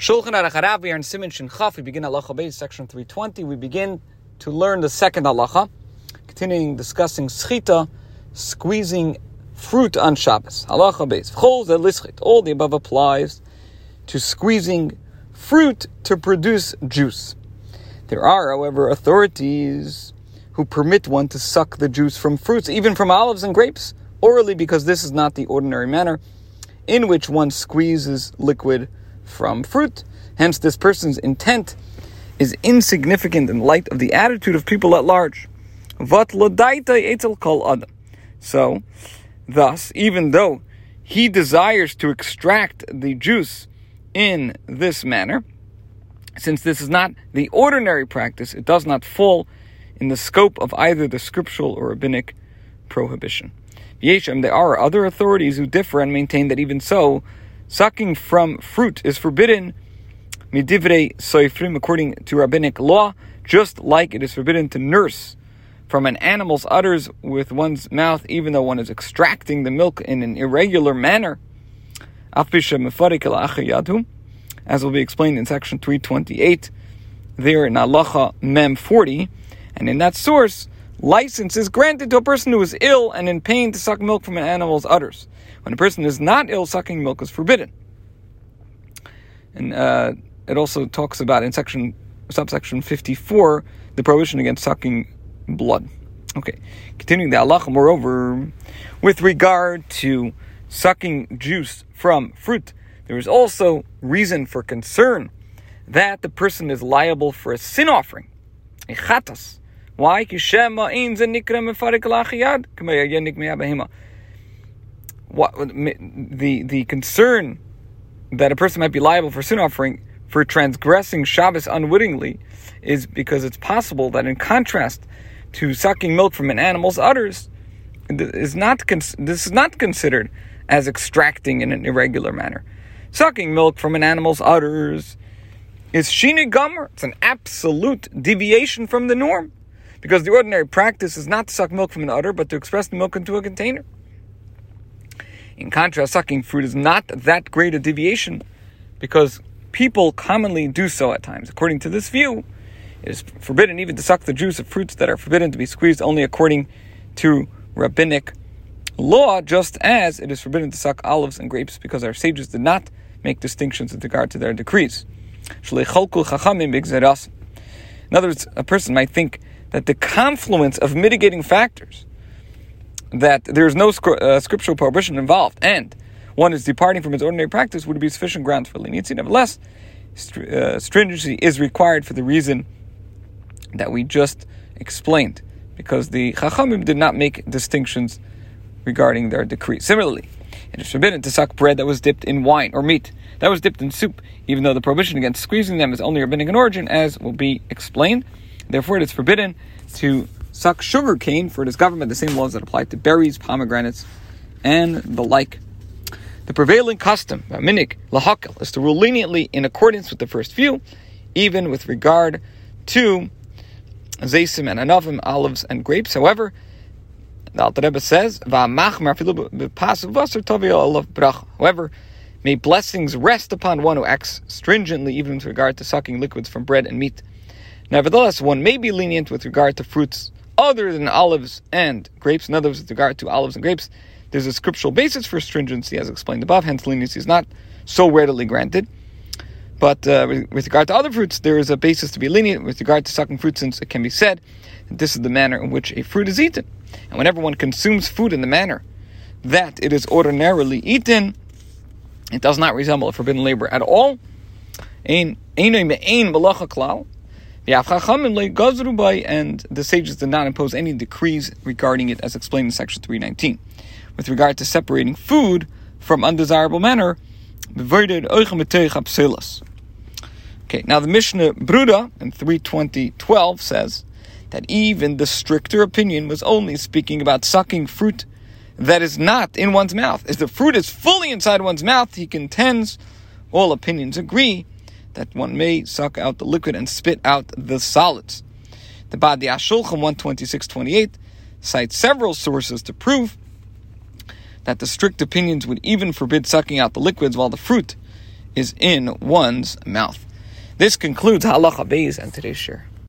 Shulchan Aruch we are in Siman Shin Chaf. We begin Halacha Beis, section 320. We begin to learn the second halacha, continuing discussing schita, squeezing fruit on Shabbos. Halacha Beis. V'chol lischit. All the above applies to squeezing fruit to produce juice. There are, however, authorities who permit one to suck the juice from fruits, even from olives and grapes, orally, because this is not the ordinary manner in which one squeezes liquid from fruit. Hence, this person's intent is insignificant in light of the attitude of people at large. So, thus, even though he desires to extract the juice in this manner, since this is not the ordinary practice, it does not fall in the scope of either the scriptural or rabbinic prohibition. Yeshem, there are other authorities who differ and maintain that even so, Sucking from fruit is forbidden, midivrei soifrim, according to rabbinic law, just like it is forbidden to nurse from an animal's udders with one's mouth, even though one is extracting the milk in an irregular manner. As will be explained in section 328, there in Halacha Mem 40, and in that source, license is granted to a person who is ill and in pain to suck milk from an animal's udders. When a person is not ill, sucking milk is forbidden. And uh, it also talks about in section subsection 54 the prohibition against sucking blood. Okay, continuing the halacha. Moreover, with regard to sucking juice from fruit, there is also reason for concern that the person is liable for a sin offering, a chatas. Why? what the the concern that a person might be liable for sin offering for transgressing Shabbos unwittingly is because it's possible that in contrast to sucking milk from an animal's udders is not this is not considered as extracting in an irregular manner. Sucking milk from an animal's udders is shinui gamur. It's an absolute deviation from the norm. Because the ordinary practice is not to suck milk from an udder, but to express the milk into a container. In contrast, sucking fruit is not that great a deviation because people commonly do so at times. According to this view, it is forbidden even to suck the juice of fruits that are forbidden to be squeezed only according to rabbinic law, just as it is forbidden to suck olives and grapes because our sages did not make distinctions with regard to their decrees. In other words, a person might think that the confluence of mitigating factors that there is no uh, scriptural prohibition involved, and one is departing from its ordinary practice, would be sufficient grounds for leniency. Nevertheless, uh, stringency is required for the reason that we just explained, because the Chachamim did not make distinctions regarding their decree. Similarly, it is forbidden to suck bread that was dipped in wine or meat that was dipped in soup, even though the prohibition against squeezing them is only rabbinic in origin, as will be explained. Therefore, it is forbidden to suck sugar cane, for it is governed by the same laws that apply to berries, pomegranates, and the like. The prevailing custom, minhag lehakel, is to rule leniently in accordance with the first view, even with regard to zaysim and anavim, olives and grapes. However, the Alter Rebbe says, However, may blessings rest upon one who acts stringently, even with regard to sucking liquids from bread and meat. Nevertheless, one may be lenient with regard to fruits other than olives and grapes. In other words, with regard to olives and grapes, there's a scriptural basis for stringency, as explained above. Hence, leniency is not so readily granted. But uh, with regard to other fruits, there is a basis to be lenient with regard to sucking fruit, since it can be said that this is the manner in which a fruit is eaten. And whenever one consumes food in the manner that it is ordinarily eaten, it does not resemble a forbidden labor at all. And the sages did not impose any decrees regarding it as explained in section 319. With regard to separating food from undesirable manner, okay, now the Mishnah Berurah in 320.12 says that even the stricter opinion was only speaking about sucking fruit that is not in one's mouth. If the fruit is fully inside one's mouth, he contends, all opinions agree, that one may suck out the liquid and spit out the solids. The Badei HaShulchan 126.28 cites several sources to prove that the strict opinions would even forbid sucking out the liquids while the fruit is in one's mouth. This concludes Halacha Beis and today's share.